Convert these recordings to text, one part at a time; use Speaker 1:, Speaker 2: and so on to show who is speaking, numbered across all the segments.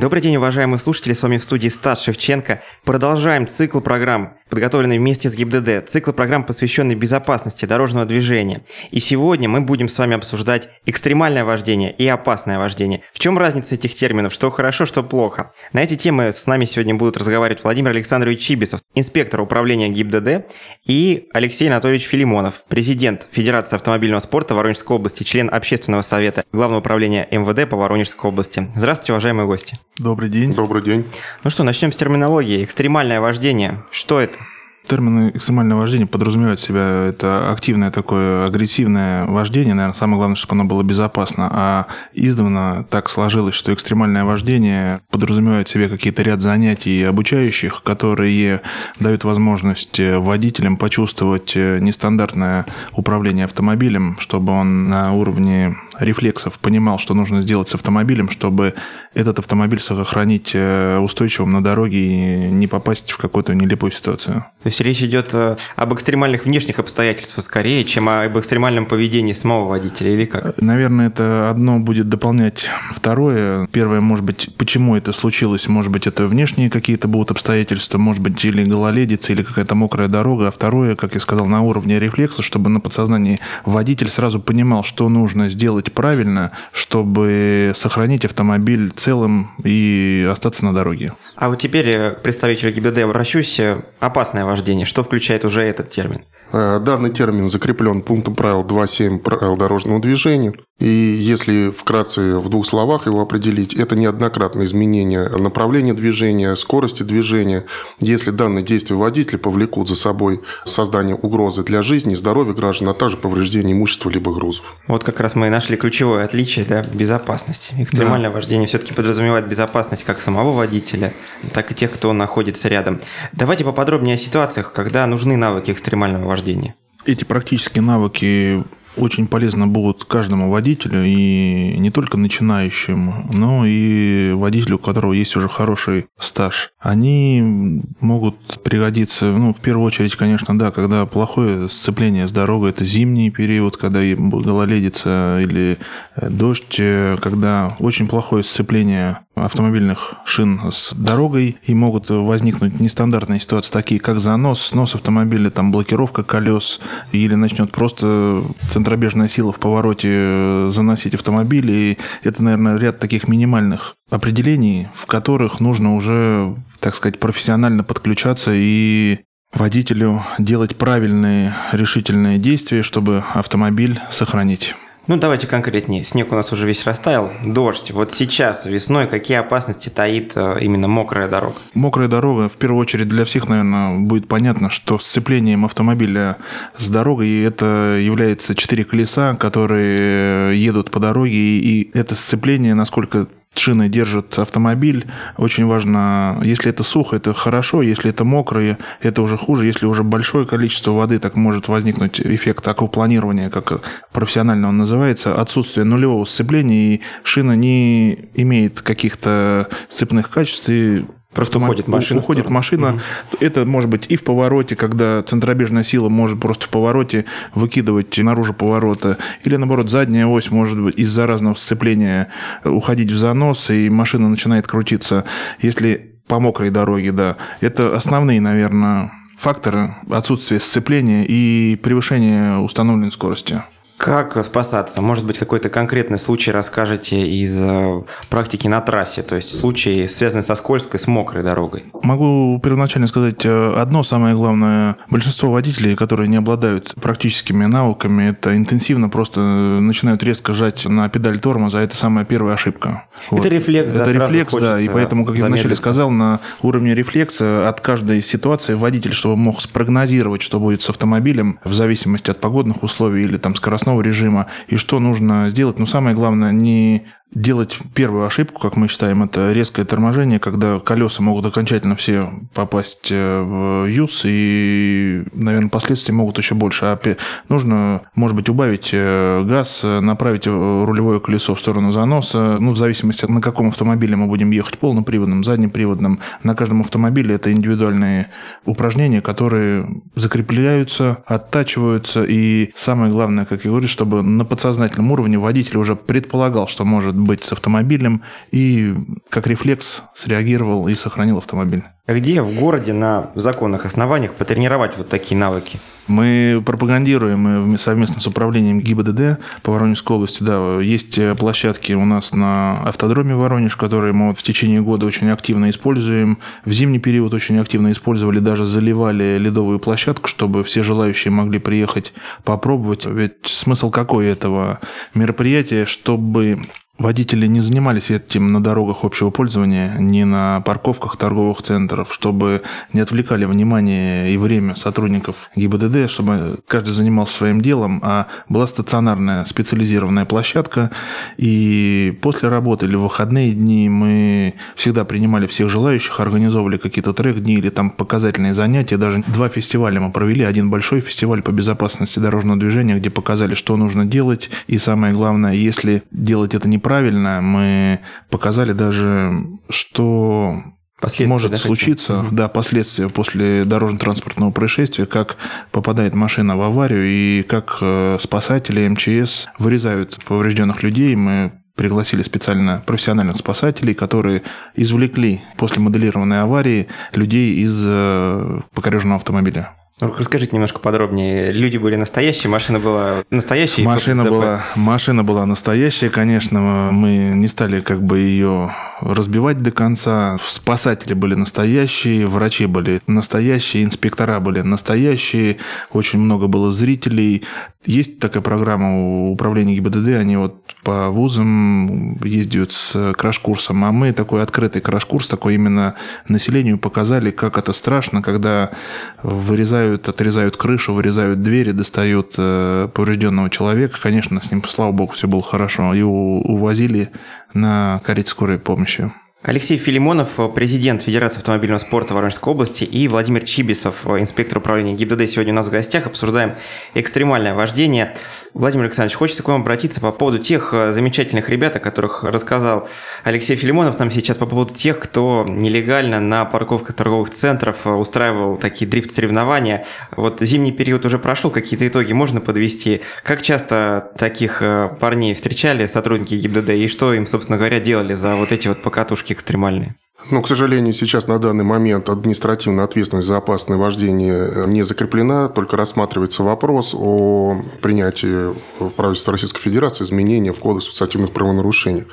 Speaker 1: Добрый день, уважаемые слушатели, с вами в студии Стас Шевченко. Продолжаем цикл программ, подготовленный вместе с ГИБДД. Цикл программ, посвященный безопасности дорожного движения. И сегодня мы будем с вами обсуждать экстремальное вождение и опасное вождение. В чем разница этих терминов, что хорошо, что плохо? На эти темы с нами сегодня будут разговаривать Владимир Александрович Чибисов, инспектор управления ГИБДД, и Алексей Анатольевич Филимонов, президент Федерации автомобильного спорта Воронежской области, член общественного совета Главного управления МВД по Воронежской области. Здравствуйте, уважаемые гости.
Speaker 2: Добрый день.
Speaker 3: Добрый день.
Speaker 1: Ну что, начнем с терминологии. Экстремальное вождение. Что это?
Speaker 2: Термин экстремальное вождение подразумевает себя это активное такое агрессивное вождение. Наверное, самое главное, чтобы оно было безопасно. А издавна так сложилось, что экстремальное вождение подразумевает себе какие-то ряд занятий обучающих, которые дают возможность водителям почувствовать нестандартное управление автомобилем, чтобы он на уровне рефлексов понимал, что нужно сделать с автомобилем, чтобы этот автомобиль сохранить э, устойчивым на дороге и не попасть в какую-то нелепую ситуацию.
Speaker 1: То есть речь идет э, об экстремальных внешних обстоятельствах скорее, чем об экстремальном поведении самого водителя, или как?
Speaker 2: Наверное, это одно будет дополнять второе. Первое, может быть, почему это случилось, может быть, это внешние какие-то будут обстоятельства, может быть, или гололедица, или какая-то мокрая дорога. А второе, как я сказал, на уровне рефлекса, чтобы на подсознании водитель сразу понимал, что нужно сделать правильно, чтобы сохранить автомобиль целым и остаться на дороге.
Speaker 1: А вот теперь э, представителю ГИБДД обращусь. Э, опасное вождение. Что включает уже этот термин?
Speaker 3: Э, данный термин закреплен пунктом правил 2.7 правил дорожного движения. И если вкратце в двух словах его определить, это неоднократное изменение направления движения, скорости движения, если данные действия водителя повлекут за собой создание угрозы для жизни, здоровья граждан, а также повреждение имущества либо грузов.
Speaker 1: Вот как раз мы и нашли ключевое отличие да, безопасности. Экстремальное да. вождение все-таки подразумевает безопасность как самого водителя, так и тех, кто находится рядом. Давайте поподробнее о ситуациях, когда нужны навыки экстремального вождения.
Speaker 2: Эти практические навыки очень полезно будут каждому водителю, и не только начинающим, но и водителю, у которого есть уже хороший стаж. Они могут пригодиться, ну, в первую очередь, конечно, да, когда плохое сцепление с дорогой, это зимний период, когда гололедица или дождь, э, когда очень плохое сцепление автомобильных шин с дорогой, и могут возникнуть нестандартные ситуации, такие как занос, снос автомобиля, там блокировка колес, или начнет просто центробежная сила в повороте э, заносить автомобиль, и это, наверное, ряд таких минимальных определений, в которых нужно уже, так сказать, профессионально подключаться и водителю делать правильные решительные действия, чтобы автомобиль сохранить.
Speaker 1: Ну, давайте конкретнее. Снег у нас уже весь растаял. Дождь. Вот сейчас, весной, какие опасности таит э, именно мокрая дорога?
Speaker 2: Мокрая дорога, в первую очередь, для всех, наверное, будет понятно, что сцеплением автомобиля с дорогой это является четыре колеса, которые едут по дороге, и это сцепление, насколько шины держит автомобиль. Очень важно, если это сухо, это хорошо, если это мокрое, это уже хуже. Если уже большое количество воды, так может возникнуть эффект аквапланирования, как профессионально он называется, отсутствие нулевого сцепления, и шина не имеет каких-то сцепных качеств, и
Speaker 1: Просто уходит машина.
Speaker 2: Уходит машина. Угу. Это может быть и в повороте, когда центробежная сила может просто в повороте выкидывать наружу поворота. Или наоборот, задняя ось может быть из-за разного сцепления уходить в занос, и машина начинает крутиться. Если по мокрой дороге, да. Это основные, наверное, факторы отсутствия сцепления и превышения установленной скорости.
Speaker 1: Как спасаться? Может быть, какой-то конкретный случай расскажете из э, практики на трассе, то есть случай, связанный со скользкой, с мокрой дорогой?
Speaker 2: Могу первоначально сказать э, одно самое главное. Большинство водителей, которые не обладают практическими навыками, это интенсивно просто начинают резко жать на педаль тормоза, а это самая первая ошибка.
Speaker 1: Это вот. рефлекс,
Speaker 2: Это да, рефлекс, да, и поэтому, как я вначале сказал, на уровне рефлекса от каждой ситуации водитель, чтобы мог спрогнозировать, что будет с автомобилем в зависимости от погодных условий или там скоростного скоростного режима и что нужно сделать. Но самое главное, не делать первую ошибку, как мы считаем, это резкое торможение, когда колеса могут окончательно все попасть э, в юз, и, наверное, последствия могут еще больше. А нужно, может быть, убавить э, газ, направить рулевое колесо в сторону заноса, ну, в зависимости на каком автомобиле мы будем ехать, полноприводным, заднеприводным. На каждом автомобиле это индивидуальные упражнения, которые закрепляются, оттачиваются, и самое главное, как я говорю, чтобы на подсознательном уровне водитель уже предполагал, что может быть с автомобилем, и как рефлекс среагировал и сохранил автомобиль.
Speaker 1: А где в городе на законных основаниях потренировать вот такие навыки?
Speaker 2: Мы пропагандируем совместно с управлением ГИБДД по Воронежской области. Да, есть площадки у нас на автодроме Воронеж, которые мы вот в течение года очень активно используем. В зимний период очень активно использовали, даже заливали ледовую площадку, чтобы все желающие могли приехать попробовать. Ведь смысл какой этого мероприятия, чтобы водители не занимались этим на дорогах общего пользования, не на парковках торговых центров, чтобы не отвлекали внимание и время сотрудников ГИБДД, чтобы каждый занимался своим делом, а была стационарная специализированная площадка. И после работы или в выходные дни мы всегда принимали всех желающих, организовывали какие-то трек-дни или там показательные занятия. Даже два фестиваля мы провели. Один большой фестиваль по безопасности дорожного движения, где показали, что нужно делать. И самое главное, если делать это неправильно, правильно. Мы показали даже, что может да, случиться, хотим? да, последствия после дорожно-транспортного происшествия, как попадает машина в аварию и как э, спасатели МЧС вырезают поврежденных людей. Мы пригласили специально профессиональных спасателей, которые извлекли после моделированной аварии людей из э, покореженного автомобиля.
Speaker 1: Ну, расскажите немножко подробнее. Люди были настоящие, машина была настоящая?
Speaker 2: Машина была, машина была настоящая, конечно. Мы не стали как бы ее разбивать до конца. Спасатели были настоящие, врачи были настоящие, инспектора были настоящие. Очень много было зрителей. Есть такая программа у управления ГИБДД, они вот по вузам ездят с краш-курсом, а мы такой открытый краш-курс, такой именно населению показали, как это страшно, когда вырезают, отрезают крышу, вырезают двери, достают э, поврежденного человека. Конечно, с ним, слава богу, все было хорошо. И увозили на карете скорой помощи.
Speaker 1: Алексей Филимонов, президент Федерации автомобильного спорта Воронежской области, и Владимир Чибисов, инспектор управления ГИБДД, сегодня у нас в гостях. Обсуждаем экстремальное вождение. Владимир Александрович, хочется к вам обратиться по поводу тех э, замечательных ребят, о которых рассказал Алексей Филимонов нам сейчас, по поводу тех, кто нелегально на парковках торговых центров э, устраивал такие дрифт-соревнования. Вот зимний период уже прошел, какие-то итоги можно подвести. Как часто таких э, парней встречали сотрудники ГИБДД, и что им, собственно говоря, делали за вот эти вот покатушки экстремальные.
Speaker 3: Но, к сожалению, сейчас на данный момент административная ответственность за опасное вождение не закреплена, только рассматривается вопрос о принятии в правительстве Российской Федерации изменения в Кодекс административных правонарушений.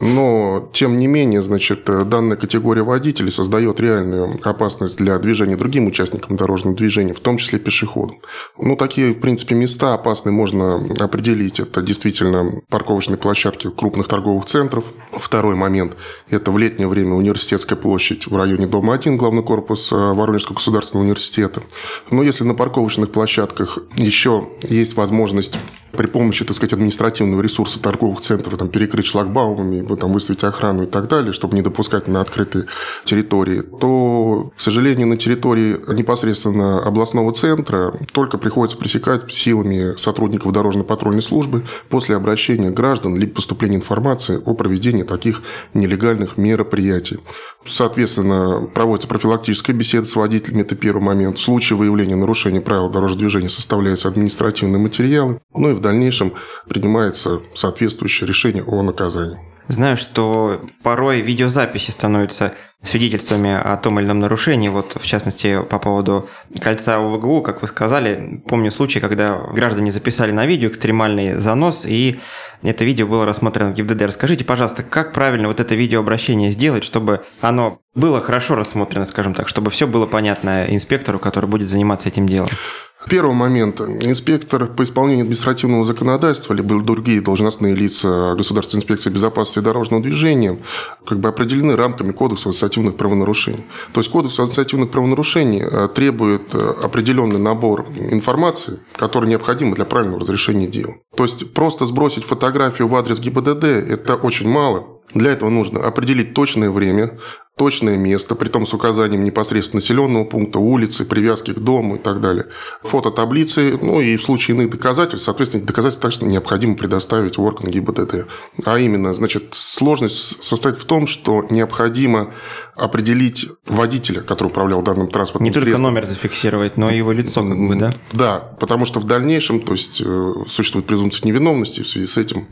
Speaker 3: Но, тем не менее, значит, данная категория водителей создает реальную опасность для движения другим участникам дорожного движения, в том числе пешеходам. Ну, такие, в принципе, места опасные можно определить. Это действительно парковочные площадки крупных торговых центров. Второй момент – это в летнее время университет Университетская площадь в районе Дома 1, главный корпус э, Воронежского государственного университета. Но если на парковочных площадках еще есть возможность при помощи, так сказать, административного ресурса торговых центров там, перекрыть шлагбаумами, там, выставить охрану и так далее, чтобы не допускать на открытые территории, то, к сожалению, на территории непосредственно областного центра только приходится пресекать силами сотрудников дорожно-патрульной службы после обращения граждан либо поступления информации о проведении таких нелегальных мероприятий. Соответственно, проводится профилактическая беседа с водителями, это первый момент. В случае выявления нарушения правил дорожного движения составляется административный материал, ну и в дальнейшем принимается соответствующее решение о наказании.
Speaker 1: Знаю, что порой видеозаписи становятся свидетельствами о том или ином нарушении. Вот, в частности, по поводу кольца УВГУ, как вы сказали, помню случай, когда граждане записали на видео экстремальный занос, и это видео было рассмотрено в ГИБДД. Расскажите, пожалуйста, как правильно вот это видеообращение сделать, чтобы оно было хорошо рассмотрено, скажем так, чтобы все было понятно инспектору, который будет заниматься этим делом?
Speaker 3: Первый момент. Инспектор по исполнению административного законодательства, либо другие должностные лица Государственной инспекции безопасности дорожного движения как бы определены рамками Кодекса административных правонарушений. То есть Кодекс административных правонарушений э, требует э, определенный набор информации, который необходим для правильного разрешения дел. То есть просто сбросить фотографию в адрес ГИБДД – это очень мало. Для этого нужно определить точное время, точное место, при том с указанием непосредственно населенного пункта, улицы, привязки к дому и так далее. Фото таблицы, ну и в случае иных доказательств, соответственно, доказательства также необходимо предоставить в орган ГИБДД. А именно, значит, сложность состоит в том, что необходимо определить водителя, который управлял данным транспортным
Speaker 1: Не
Speaker 3: средством.
Speaker 1: только номер зафиксировать, но и его лицо, как бы, да?
Speaker 3: Да, потому что в дальнейшем, то есть, э, существует презумпция невиновности, в связи с этим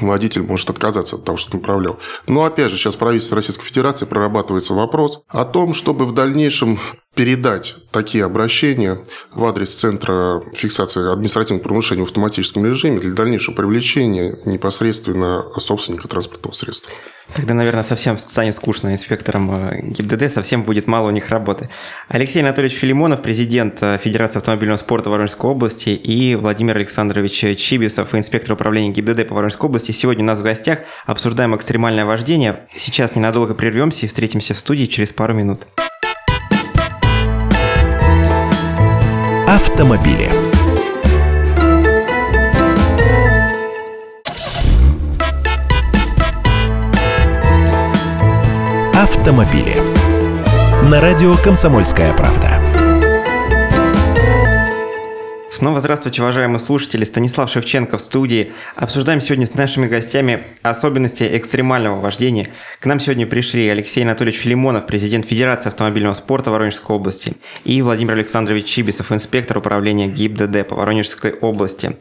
Speaker 3: водитель может отказаться от того, что он управлял. Но опять же, сейчас правительство Российской Федерации прорабатывается вопрос о том, чтобы в дальнейшем передать такие обращения в адрес Центра фиксации административных правонарушений в автоматическом режиме для дальнейшего привлечения непосредственно собственника транспортного средства.
Speaker 1: Тогда, наверное, совсем станет скучно инспекторам э, ГИБДД, совсем будет мало у них работы. Алексей Анатольевич Филимонов, президент э, Федерации автомобильного спорта Воронежской области, и Владимир Александрович Чибисов, инспектор управления ГИБДД по Воронежской области. Сегодня у нас в гостях обсуждаем экстремальное вождение. Сейчас ненадолго прервемся и встретимся в студии через пару минут.
Speaker 4: Автомобили. Автомобили. На радио «Комсомольская правда».
Speaker 1: Снова здравствуйте, уважаемые слушатели. Станислав Шевченко в студии. Обсуждаем сегодня с нашими гостями особенности экстремального вождения. К нам сегодня пришли Алексей Анатольевич Филимонов, президент Федерации автомобильного спорта Воронежской области, и Владимир Александрович Чибисов, инспектор управления ГИБДД по Воронежской области.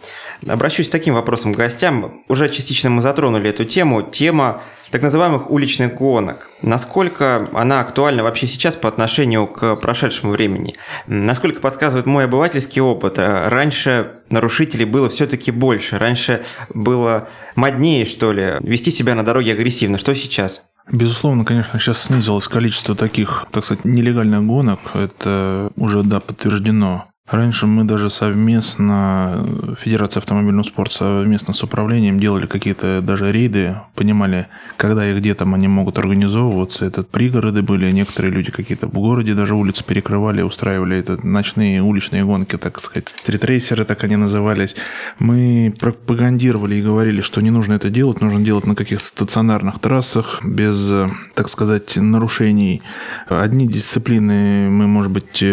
Speaker 1: Обращусь с таким вопросом к гостям. Уже частично мы затронули эту тему. Тема так называемых уличных гонок. Насколько она актуальна вообще сейчас по отношению к прошедшему времени? Насколько подсказывает мой обывательский опыт? Раньше нарушителей было все-таки больше. Раньше было моднее, что ли, вести себя на дороге агрессивно. Что сейчас?
Speaker 2: Безусловно, конечно, сейчас снизилось количество таких, так сказать, нелегальных гонок. Это уже, да, подтверждено. Раньше мы даже совместно, Федерация автомобильного спорта совместно с управлением делали какие-то даже рейды, понимали, когда и где там они могут организовываться. Это пригороды были, некоторые люди какие-то в городе даже улицы перекрывали, устраивали это ночные уличные гонки, так сказать, стритрейсеры, так они назывались. Мы пропагандировали и говорили, что не нужно это делать, нужно делать на каких-то стационарных трассах, без, так сказать, нарушений. Одни дисциплины мы, может быть,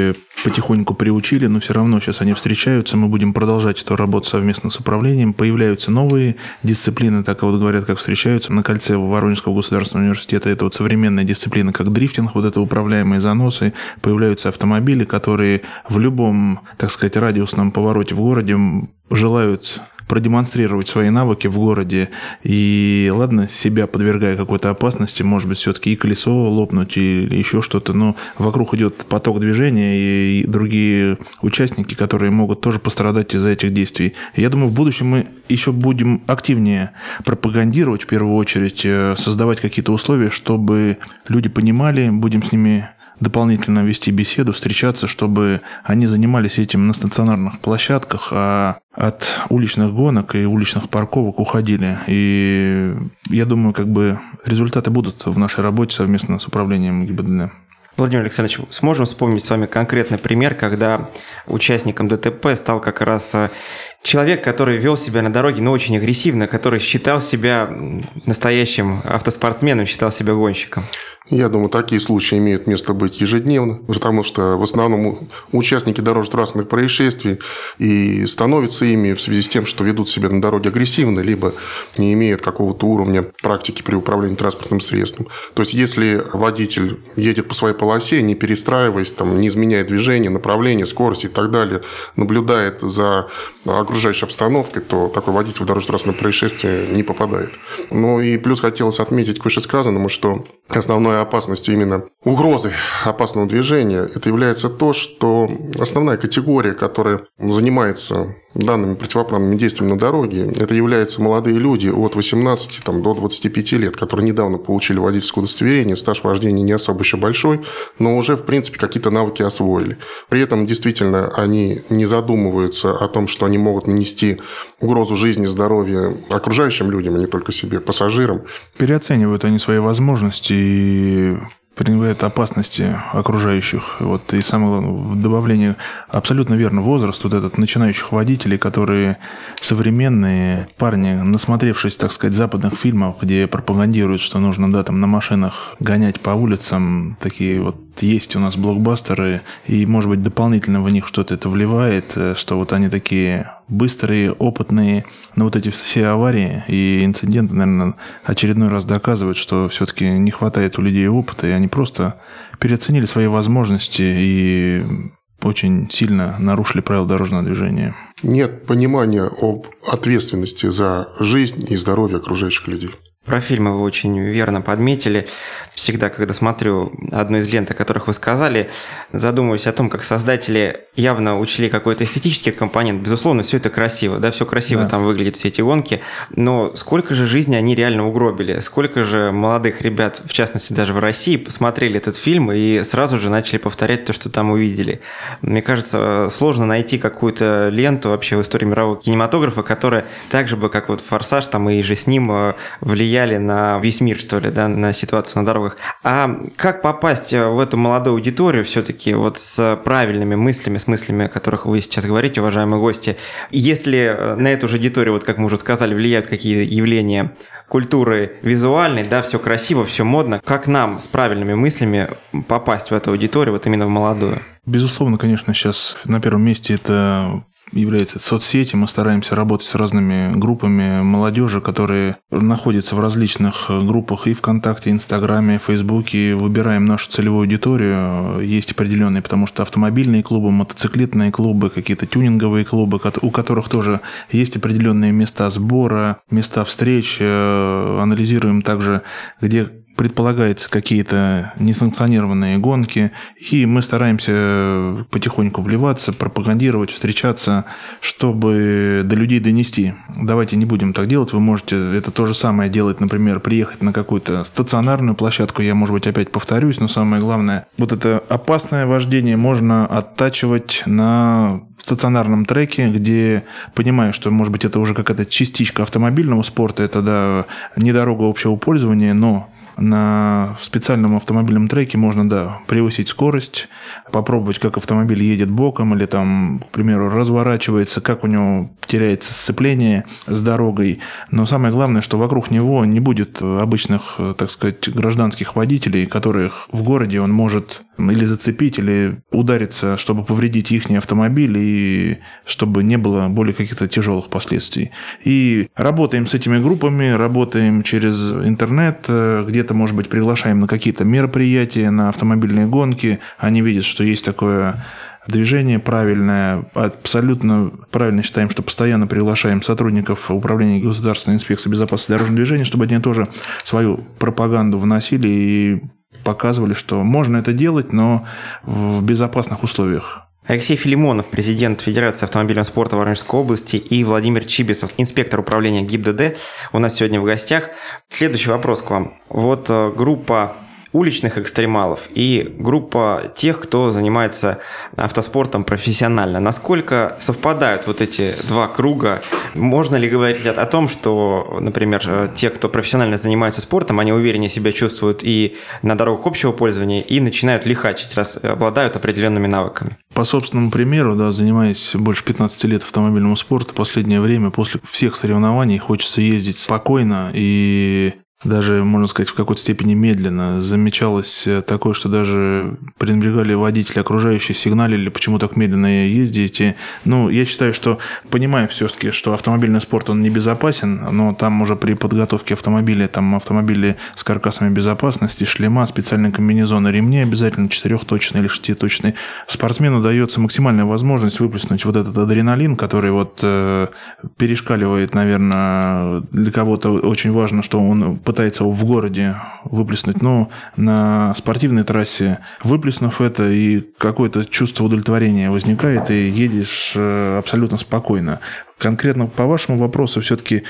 Speaker 2: потихоньку приучили, но все равно сейчас они встречаются, мы будем продолжать эту работу совместно с управлением. Появляются новые дисциплины, так вот говорят, как встречаются на кольце Воронежского государственного университета. Это вот современная дисциплина, как дрифтинг, вот это управляемые заносы. Появляются автомобили, которые в любом, так сказать, радиусном повороте в городе желают продемонстрировать свои навыки в городе. И ладно, себя подвергая какой-то опасности, может быть, все-таки и колесо лопнуть, или еще что-то, но вокруг идет поток движения и другие участники, которые могут тоже пострадать из-за этих действий. Я думаю, в будущем мы еще будем активнее пропагандировать, в первую очередь, э, создавать какие-то условия, чтобы люди понимали, будем с ними дополнительно вести беседу, встречаться, чтобы они занимались этим на стационарных площадках, а от уличных гонок и уличных парковок уходили. И я думаю, как бы результаты будут в нашей работе совместно с управлением ГИБДД.
Speaker 1: Владимир Александрович, сможем вспомнить с вами конкретный пример, когда участником ДТП стал как раз э, человек, который вел себя на дороге, но очень агрессивно, который считал себя настоящим автоспортсменом, считал себя гонщиком?
Speaker 3: Я думаю, такие случаи имеют место быть ежедневно, потому что в основном участники дорожно-транспортных происшествий и становятся ими в связи с тем, что ведут себя на дороге агрессивно, либо не имеют какого-то уровня практики при управлении транспортным средством. То есть, если водитель едет по своей полосе, не перестраиваясь, там, не изменяя движение, направление, скорость и так далее, наблюдает за окружающей обстановкой, то такой водитель в дорожно-транспортное происшествие не попадает. Ну и плюс хотелось отметить к вышесказанному, что основное основной опасностью именно угрозы опасного движения, это является то, что основная категория, которая занимается данными противоправными действиями на дороге, это являются молодые люди от 18 там, до 25 лет, которые недавно получили водительское удостоверение, стаж вождения не особо еще большой, но уже, в принципе, какие-то навыки освоили. При этом, действительно, они не задумываются о том, что они могут нанести угрозу жизни, здоровья окружающим людям, а не только себе, пассажирам.
Speaker 2: Переоценивают они свои возможности и пренебрегает опасности окружающих. Вот и самое главное, в добавлении абсолютно верно возраст вот этот начинающих водителей, которые современные парни, насмотревшись, так сказать, западных фильмов, где пропагандируют, что нужно, да, там на машинах гонять по улицам, такие вот есть у нас блокбастеры, и, может быть, дополнительно в них что-то это вливает, э, что вот они такие быстрые, опытные, но вот эти все аварии и инциденты, наверное, очередной раз доказывают, что все-таки не хватает у людей опыта, и они просто переоценили свои возможности и очень сильно нарушили правила дорожного движения.
Speaker 3: Нет понимания об ответственности за жизнь и здоровье окружающих людей.
Speaker 1: Про фильмы вы очень верно подметили. Всегда, когда смотрю одну из лент, о которых вы сказали, задумываюсь о том, как создатели явно учли какой-то эстетический компонент. Безусловно, все это красиво, да, все красиво да. там выглядит, все эти гонки. Но сколько же жизни они реально угробили? Сколько же молодых ребят, в частности даже в России, посмотрели этот фильм и сразу же начали повторять то, что там увидели? Мне кажется, сложно найти какую-то ленту вообще в истории мирового кинематографа, которая так же бы, как вот «Форсаж», там и же с ним э, влияет повлияли на весь мир, что ли, да, на ситуацию на дорогах. А как попасть в эту молодую аудиторию все-таки вот с правильными мыслями, с мыслями, о которых вы сейчас говорите, уважаемые гости, если на эту же аудиторию, вот как мы уже сказали, влияют какие явления культуры визуальной, да, все красиво, все модно. Как нам с правильными мыслями попасть в эту аудиторию, вот именно в молодую?
Speaker 2: Безусловно, конечно, сейчас на первом месте это является соцсети. Мы стараемся работать с разными группами молодежи, которые находятся в различных группах и ВКонтакте, Инстаграме, Фейсбуке. Выбираем нашу целевую аудиторию. Есть определенные, потому что автомобильные клубы, мотоциклетные клубы, какие-то тюнинговые клубы, у которых тоже есть определенные места сбора, места встреч. Э, анализируем также, где предполагается какие-то несанкционированные гонки, и мы стараемся потихоньку вливаться, пропагандировать, встречаться, чтобы до людей донести. Давайте не будем так делать, вы можете это то же самое делать, например, приехать на какую-то стационарную площадку, я, может быть, опять повторюсь, но самое главное, вот это опасное вождение можно оттачивать на стационарном треке, где понимаю, что, может быть, это уже какая-то частичка автомобильного спорта, это да, не дорога общего пользования, но на специальном автомобильном треке можно, да, превысить скорость, попробовать, как автомобиль едет боком или там, к примеру, разворачивается, как у него теряется сцепление с дорогой. Но самое главное, что вокруг него не будет обычных, так сказать, гражданских водителей, которых в городе он может или зацепить, или удариться, чтобы повредить их автомобиль, и чтобы не было более каких-то тяжелых последствий. И работаем с этими группами, работаем через интернет, где-то, может быть, приглашаем на какие-то мероприятия, на автомобильные гонки. Они видят, что есть такое движение правильное. Абсолютно правильно считаем, что постоянно приглашаем сотрудников Управления государственной инспекции безопасности дорожного движения, чтобы они тоже свою пропаганду вносили и показывали, что можно это делать, но в безопасных условиях.
Speaker 1: Алексей Филимонов, президент Федерации автомобильного спорта Воронежской области, и Владимир Чибисов, инспектор управления ГИБДД, у нас сегодня в гостях. Следующий вопрос к вам. Вот э, группа уличных экстремалов и группа тех, кто занимается автоспортом профессионально. Насколько совпадают вот эти два круга? Можно ли говорить о том, что, например, те, кто профессионально занимается спортом, они увереннее себя чувствуют и на дорогах общего пользования, и начинают лихачить, раз обладают определенными навыками?
Speaker 2: По собственному примеру, да, занимаясь больше 15 лет автомобильным спортом, последнее время после всех соревнований хочется ездить спокойно и даже, можно сказать, в какой-то степени медленно. Замечалось э, такое, что даже пренебрегали водители окружающие, сигналили, почему так медленно ездите. Ну, я считаю, что понимаю все-таки, что автомобильный спорт, он небезопасен, но там уже при подготовке автомобиля, там автомобили с каркасами безопасности, шлема, специальные комбинезоны, ремни обязательно четырехточные или шеститочные. Спортсмену дается максимальная возможность выплеснуть вот этот адреналин, который вот э, перешкаливает, наверное, для кого-то очень важно, что он пытается в городе выплеснуть, но на спортивной трассе, выплеснув это, и какое-то чувство удовлетворения возникает, и едешь э, абсолютно спокойно. Конкретно по вашему вопросу все-таки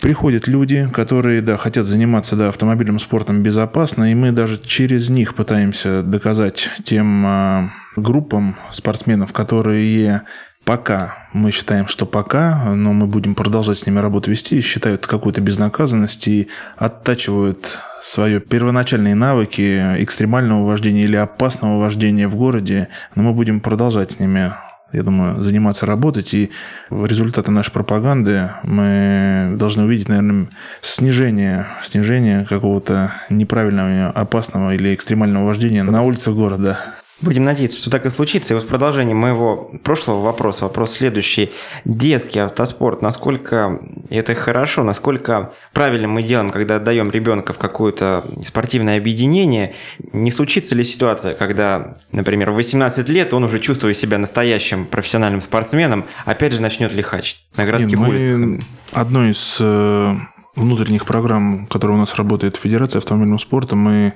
Speaker 2: приходят люди, которые, да, хотят заниматься, да, автомобильным спортом безопасно, и мы даже через них пытаемся доказать тем э, группам спортсменов, которые пока, мы считаем, что пока, но мы будем продолжать с ними работу вести, считают какую-то безнаказанность и оттачивают свои первоначальные навыки экстремального вождения или опасного вождения в городе, но мы будем продолжать с ними я думаю, заниматься, работать. И результаты нашей пропаганды мы должны увидеть, наверное, снижение, снижение какого-то неправильного, опасного или экстремального вождения на улицах города.
Speaker 1: Будем надеяться, что так и случится. И вот в продолжении моего прошлого вопроса, вопрос следующий. Детский автоспорт, насколько это хорошо, насколько правильно мы делаем, когда отдаем ребенка в какое-то спортивное объединение, не случится ли ситуация, когда, например, в 18 лет он уже чувствует себя настоящим профессиональным спортсменом, опять же начнет лихачить на городских
Speaker 2: Нет,
Speaker 1: улицах?
Speaker 2: Одной из э, внутренних программ, которая у нас работает в Федерации автомобильного спорта, мы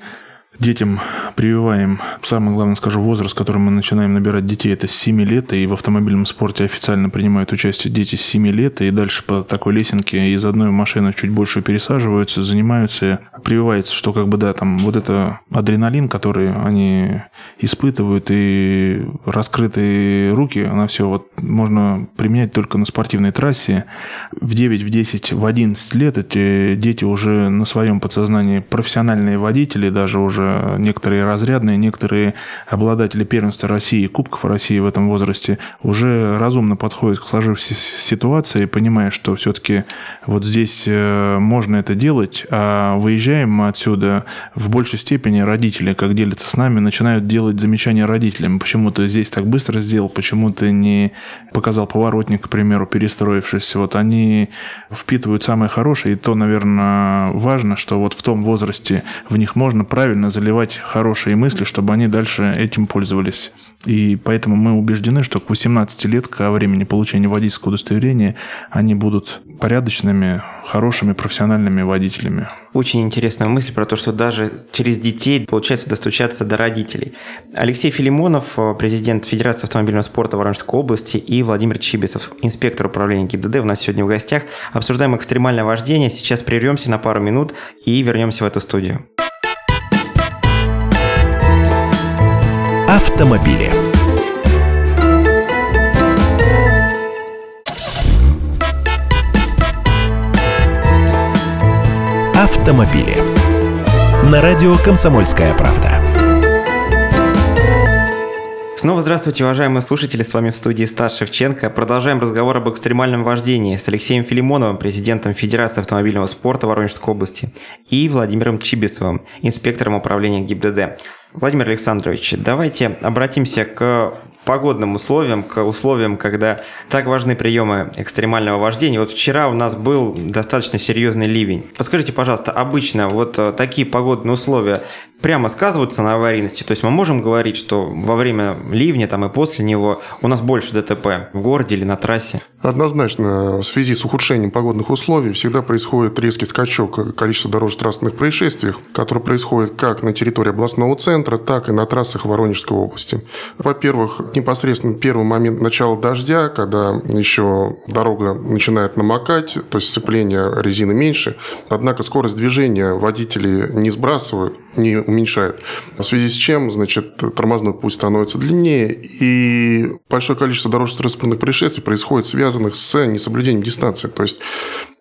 Speaker 2: детям прививаем, самое главное скажу, возраст, который мы начинаем набирать детей, это с 7 лет, и в автомобильном спорте официально принимают участие дети с 7 лет, и дальше по такой лесенке из одной машины чуть больше пересаживаются, занимаются, прививается, что как бы, да, там вот это адреналин, который они испытывают, и раскрытые руки на все, вот можно применять только на спортивной трассе. В 9, в 10, в 11 лет эти дети уже на своем подсознании профессиональные водители, даже уже уже некоторые разрядные, некоторые обладатели первенства России Кубков России в этом возрасте уже разумно подходят к сложившейся ситуации, понимая, что все-таки вот здесь э, можно это делать, а выезжаем мы отсюда в большей степени родители, как делятся с нами, начинают делать замечания родителям. Почему ты здесь так быстро сделал, почему ты не показал поворотник, к примеру, перестроившись. Вот они впитывают самое хорошее, и то, наверное, важно, что вот в том возрасте в них можно правильно заливать хорошие мысли, чтобы они дальше этим пользовались. И поэтому мы убеждены, что к 18 лет, ко времени получения водительского удостоверения, они будут порядочными, хорошими, профессиональными водителями.
Speaker 1: Очень интересная мысль про то, что даже через детей получается достучаться до родителей. Алексей Филимонов, президент Федерации автомобильного спорта Воронежской области, и Владимир Чибисов, инспектор управления ГИБДД, у нас сегодня в гостях. Обсуждаем экстремальное вождение. Сейчас прервемся на пару минут и вернемся в эту студию.
Speaker 4: Автомобили. Автомобили. На радио «Комсомольская правда».
Speaker 1: Снова здравствуйте, уважаемые слушатели, с вами в студии Стас Шевченко. Продолжаем разговор об экстремальном вождении с Алексеем Филимоновым, президентом Федерации автомобильного спорта Воронежской области, и Владимиром Чибисовым, инспектором управления ГИБДД. Владимир Александрович, давайте обратимся к погодным условиям, к условиям, когда так важны приемы экстремального вождения. Вот вчера у нас был достаточно серьезный ливень. Подскажите, пожалуйста, обычно вот э, такие погодные условия прямо сказываются на аварийности? То есть мы можем говорить, что во время ливня там, и после него у нас больше ДТП в городе или на трассе?
Speaker 3: Однозначно, в связи с ухудшением погодных условий всегда происходит резкий скачок количества дорожно-транспортных происшествий, которые происходят как на территории областного центра, так и на трассах Воронежской области. Во-первых, непосредственно первый момент начала дождя, когда еще дорога начинает намокать, то есть сцепление резины меньше, однако скорость движения водители не сбрасывают, не уменьшают. В связи с чем, значит, тормозной путь становится длиннее, и большое количество дорожно-транспортных происшествий происходит связанных с несоблюдением дистанции. То есть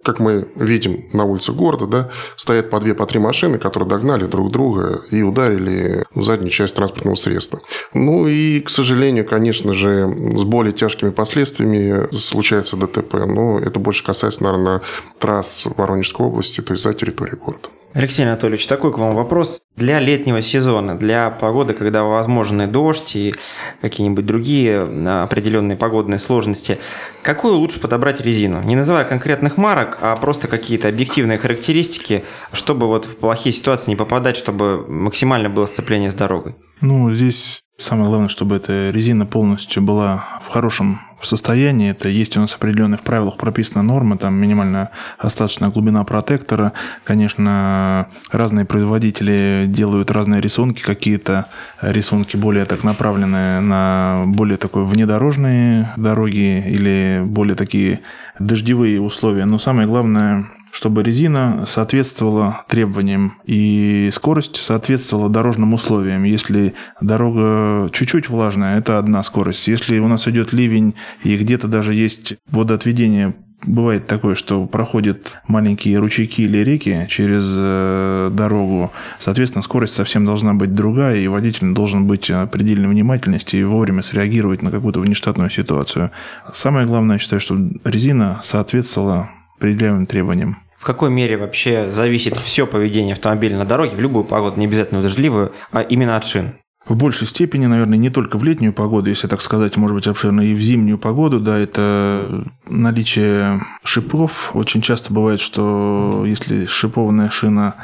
Speaker 3: как мы видим на улице города, да, стоят по две, по три машины, которые догнали друг друга и ударили в заднюю часть транспортного средства. Ну и, к сожалению, конечно же, с более тяжкими последствиями случается ДТП. Но это больше касается, наверное, трасс Воронежской области, то есть за территорией города.
Speaker 1: Алексей Анатольевич, такой к вам вопрос. Для летнего сезона, для погоды, когда возможны дождь и какие-нибудь другие а, определенные погодные сложности, какую лучше подобрать резину? Не называя конкретных марок, а просто какие-то объективные характеристики, чтобы вот в плохие ситуации не попадать, чтобы максимально было сцепление с дорогой.
Speaker 2: Ну, здесь самое главное, чтобы эта резина полностью была в хорошем в состоянии. Это есть у нас определенные в правилах прописана норма, там минимальная остаточная глубина протектора. Конечно, разные производители делают разные рисунки, какие-то рисунки более так направленные на более такой внедорожные дороги или более такие дождевые условия. Но самое главное, чтобы резина соответствовала требованиям и скорость соответствовала дорожным условиям. Если дорога чуть-чуть влажная, это одна скорость. Если у нас идет ливень и где-то даже есть водоотведение бывает такое, что проходят маленькие ручейки или реки через э, дорогу, соответственно, скорость совсем должна быть другая, и водитель должен быть предельно внимательности и вовремя среагировать на какую-то внештатную ситуацию. Самое главное, я считаю, что резина соответствовала определяемым требованиям.
Speaker 1: В какой мере вообще зависит все поведение автомобиля на дороге в любую погоду, не обязательно в дождливую, а именно от шин?
Speaker 2: В большей степени, наверное, не только в летнюю погоду, если так сказать, может быть, обширно, и в зимнюю погоду, да, это наличие шипов. Очень часто бывает, что если шипованная шина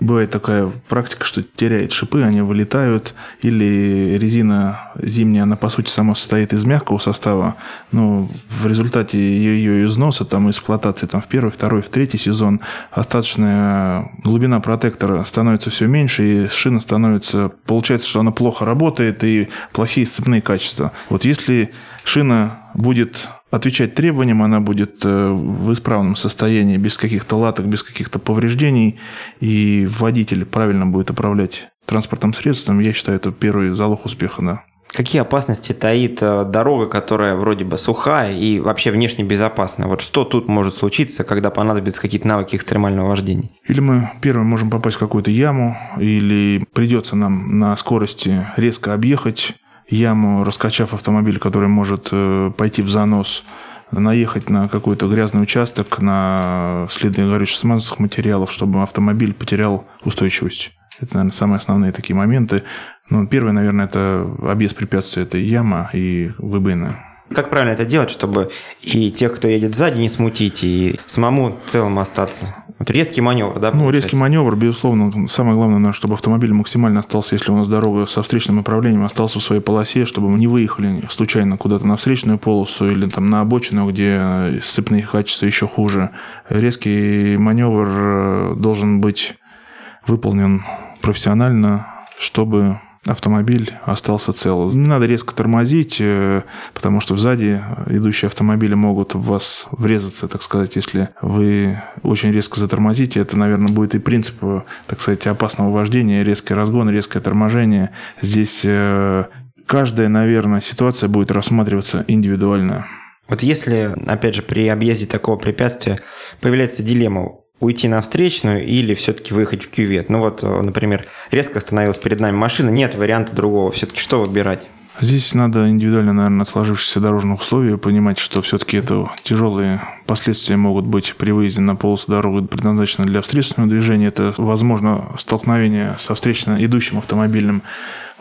Speaker 2: Бывает такая практика, что теряет шипы, они вылетают, или резина зимняя, она по сути сама состоит из мягкого состава, но в результате ее износа, там, эксплуатации там, в первый, второй, в третий сезон остаточная глубина протектора становится все меньше, и шина становится, получается, что она плохо работает, и плохие сцепные качества. Вот если шина будет отвечать требованиям, она будет э, в исправном состоянии, без каких-то латок, без каких-то повреждений, и водитель правильно будет управлять транспортным средством, я считаю, это первый залог успеха, да.
Speaker 1: Какие опасности таит э, дорога, которая вроде бы сухая и вообще внешне безопасна? Вот что тут может случиться, когда понадобятся какие-то навыки экстремального вождения?
Speaker 2: Или мы первым можем попасть в какую-то яму, или придется нам на скорости резко объехать яму, раскачав автомобиль, который может э, пойти в занос, наехать на какой-то грязный участок, на следы горюче-смазочных материалов, чтобы автомобиль потерял устойчивость. Это, наверное, самые основные такие моменты. Ну, первое, наверное, это объезд препятствия, это яма и выбоина.
Speaker 1: Как правильно это делать, чтобы и тех, кто едет сзади, не смутить, и самому целым остаться? Вот резкий маневр, да?
Speaker 2: Ну, резкий маневр, безусловно. Самое главное, чтобы автомобиль максимально остался, если у нас дорога со встречным направлением, остался в своей полосе, чтобы мы не выехали случайно куда-то на встречную полосу или там на обочину, где сцепные качества еще хуже. Резкий маневр э, должен быть выполнен профессионально, чтобы автомобиль остался цел. Не надо резко тормозить, э, потому что сзади идущие автомобили могут в вас врезаться, так сказать, если вы очень резко затормозите. Это, наверное, будет и принцип, э, так сказать, опасного вождения, резкий разгон, резкое торможение. Здесь э, каждая, наверное, ситуация будет рассматриваться индивидуально.
Speaker 1: Вот если, опять же, при объезде такого препятствия появляется дилемма, уйти на встречную или все-таки выехать в кювет. Ну вот, э, например, резко остановилась перед нами машина, нет варианта другого. Все-таки что выбирать?
Speaker 2: Здесь надо индивидуально, наверное, сложившиеся дорожных условий понимать, что все-таки это тяжелые последствия могут быть при выезде на полосу дороги, предназначенной для встречного движения. Это, возможно, столкновение со встречно идущим автомобильным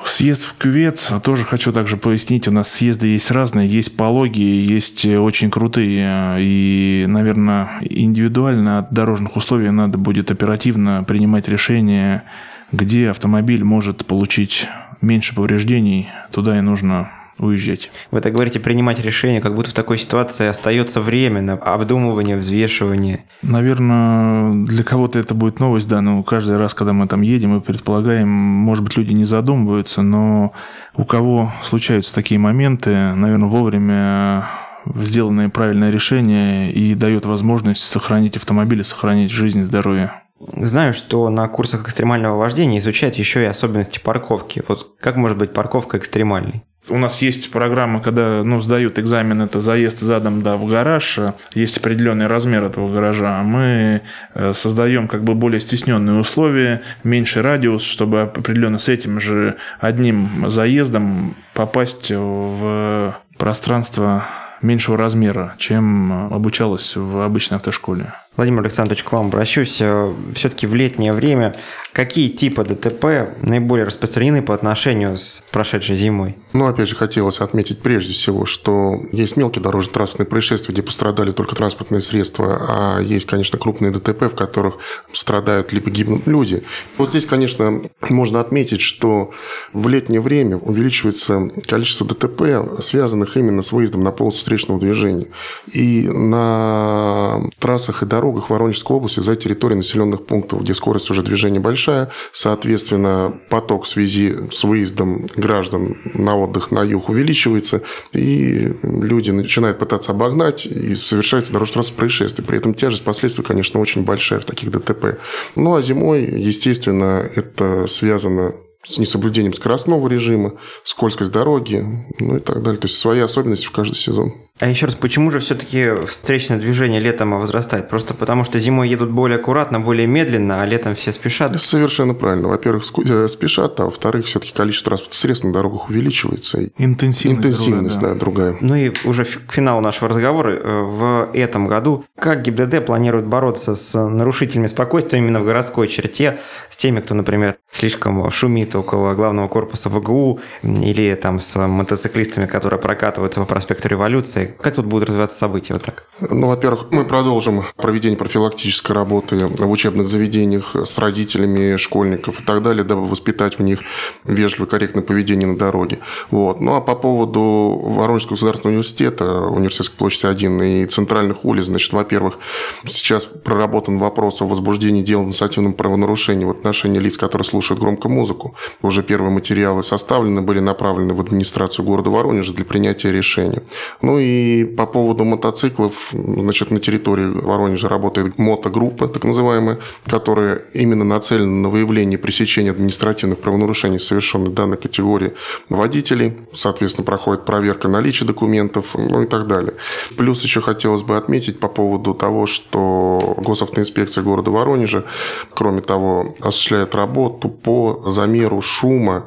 Speaker 2: Съезд в кювет, тоже хочу также пояснить, у нас съезды есть разные, есть пологие, есть очень крутые, и, наверное, индивидуально от дорожных условий надо будет оперативно принимать решение, где автомобиль может получить меньше повреждений, туда и нужно уезжать.
Speaker 1: Вы так говорите, принимать решение, как будто в такой ситуации остается время на обдумывание, взвешивание.
Speaker 2: Наверное, для кого-то это будет новость, да, но каждый раз, когда мы там едем и предполагаем, может быть, люди не задумываются, но у кого случаются такие моменты, наверное, вовремя сделанное правильное решение и дает возможность сохранить автомобиль, сохранить жизнь и здоровье.
Speaker 1: Знаю, что на курсах экстремального вождения изучают еще и особенности парковки. Вот как может быть парковка экстремальной?
Speaker 2: У нас есть программа, когда ну, сдают экзамен, это заезд задом да, в гараж, есть определенный размер этого гаража. Мы э, создаем как бы более стесненные условия, меньший радиус, чтобы определенно с этим же одним заездом попасть в пространство меньшего размера, чем обучалась в обычной автошколе.
Speaker 1: Владимир Александрович, к вам обращусь. Э, Все-таки в летнее время какие типы ДТП наиболее распространены по отношению с прошедшей зимой?
Speaker 3: Ну, опять же, хотелось отметить прежде всего, что есть мелкие дорожно-транспортные происшествия, где пострадали только транспортные средства, а есть, конечно, крупные ДТП, в которых страдают либо гибнут люди. Вот здесь, конечно, можно отметить, что в летнее время увеличивается количество ДТП, связанных именно с выездом на полосу встречного движения. И на трассах и дорогах Воронежской области за территорией населенных пунктов, где скорость уже движения большая, соответственно, поток в связи с выездом граждан на отдых на юг увеличивается, и люди начинают пытаться обогнать, и совершается дорожно-транспортное происшествие. При этом тяжесть последствий, конечно, очень большая в таких ДТП. Ну, а зимой, естественно, это связано с несоблюдением скоростного режима, скользкость дороги, ну и так далее. То есть свои особенности в каждый сезон.
Speaker 1: А еще раз, почему же все-таки встречное движение летом возрастает? Просто потому, что зимой едут более аккуратно, более медленно, а летом все спешат?
Speaker 3: Совершенно правильно. Во-первых, э, спешат, а во-вторых, все-таки количество транспортных средств на дорогах увеличивается.
Speaker 2: Интенсивность,
Speaker 3: Интенсивность
Speaker 2: другая,
Speaker 3: да, другая.
Speaker 1: Ну и уже к финалу нашего разговора э, в этом году, как ГИБДД планирует бороться с нарушителями спокойствия именно в городской черте, с теми, кто, например, слишком шумит около главного корпуса ВГУ или там с мотоциклистами, которые прокатываются по проспекту Революции, как тут будут развиваться события вот так?
Speaker 3: Ну, во-первых, мы продолжим проведение профилактической работы в учебных заведениях с родителями школьников и так далее, дабы воспитать в них вежливое, корректное поведение на дороге. Вот. Ну, а по поводу Воронежского государственного университета, университетской площади 1 и центральных улиц, значит, во-первых, сейчас проработан вопрос о возбуждении дела административном правонарушении в отношении лиц, которые слушают громко музыку. Уже первые материалы составлены, были направлены в администрацию города Воронежа для принятия решения. Ну и и по поводу мотоциклов, значит, на территории Воронежа работает мотогруппа, так называемая, которая именно нацелена на выявление и пресечение административных правонарушений, совершенных данной категории водителей. Соответственно, проходит проверка наличия документов, ну и так далее. Плюс еще хотелось бы отметить по поводу того, что госавтоинспекция города Воронежа, кроме того, осуществляет работу по замеру шума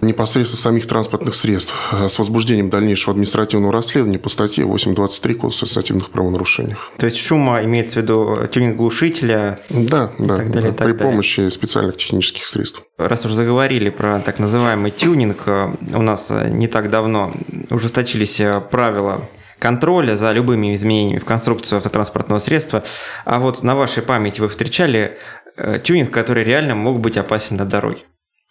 Speaker 3: непосредственно самих транспортных средств э, с возбуждением дальнейшего административного расследования по статье 8.23 Кодекса административных правонарушениях.
Speaker 1: То есть шума имеется в виду тюнинг глушителя?
Speaker 3: Да, да,
Speaker 1: так далее,
Speaker 3: да
Speaker 1: так
Speaker 3: при
Speaker 1: далее.
Speaker 3: помощи специальных технических средств.
Speaker 1: Раз уж заговорили про так называемый тюнинг, э, у нас э, не так давно ужесточились правила контроля за любыми изменениями в конструкцию автотранспортного средства. А вот на вашей памяти вы встречали тюнинг, который реально мог быть опасен на дороге?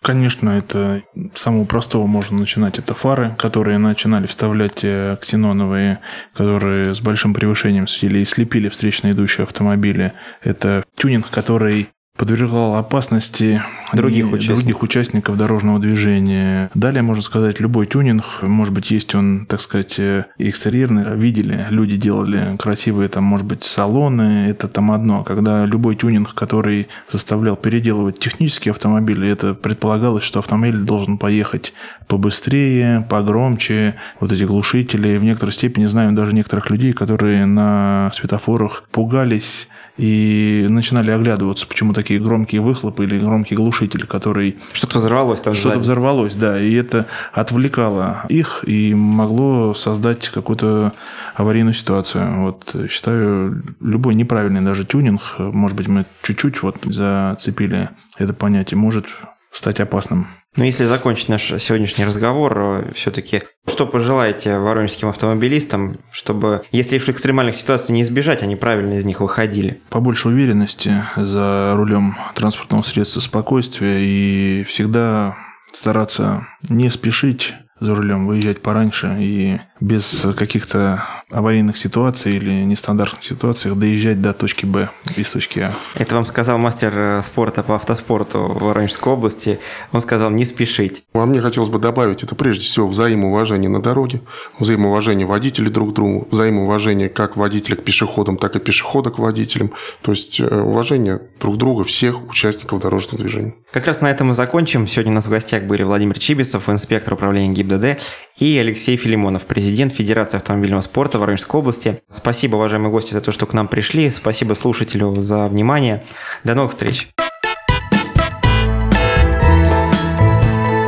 Speaker 2: Конечно, это самого простого можно начинать. Это фары, которые начинали вставлять э, ксеноновые, которые с большим превышением светили и слепили встречно идущие автомобили. Это тюнинг, который подвергал опасности
Speaker 1: других участников.
Speaker 2: других участников дорожного движения. Далее, можно сказать, любой тюнинг, может быть, есть он, так сказать, э, экстерьерный. Видели, люди делали красивые, там, может быть, салоны, это там одно. Когда любой тюнинг, который заставлял переделывать технические автомобили, это предполагалось, что автомобиль должен поехать побыстрее, погромче, вот эти глушители. В некоторой степени знаю даже некоторых людей, которые на светофорах пугались и начинали оглядываться, почему такие громкие выхлопы или громкий глушитель, который
Speaker 1: Что-то взорвалось там
Speaker 2: что-то взорвалось, да, и это отвлекало их и могло создать какую-то аварийную ситуацию. Вот считаю, любой неправильный даже тюнинг, может быть, мы чуть-чуть вот зацепили это понятие, может стать опасным.
Speaker 1: Ну, если закончить наш сегодняшний разговор, все-таки что пожелаете воронежским автомобилистам, чтобы, если уж экстремальных ситуаций не избежать, они правильно из них выходили?
Speaker 2: Побольше уверенности за рулем транспортного средства, спокойствия и всегда стараться не спешить за рулем, выезжать пораньше и без каких-то аварийных ситуаций или нестандартных ситуаций доезжать до точки Б из точки А.
Speaker 1: Это вам сказал мастер э, спорта по автоспорту в Воронежской области. Он сказал не спешить.
Speaker 3: А мне хотелось бы добавить, это прежде всего взаимоуважение на дороге, взаимоуважение водителей друг к другу, взаимоуважение как водителя к пешеходам, так и пешехода к водителям. То есть э, уважение друг друга всех участников дорожного движения.
Speaker 1: Как раз на этом мы закончим. Сегодня у нас в гостях были Владимир Чибисов, инспектор управления ГИБДД, и Алексей Филимонов, президент Федерации автомобильного спорта Воронежской области. Спасибо, уважаемые гости, за то, что к нам пришли. Спасибо слушателю за внимание. До новых встреч.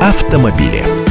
Speaker 4: Автомобили.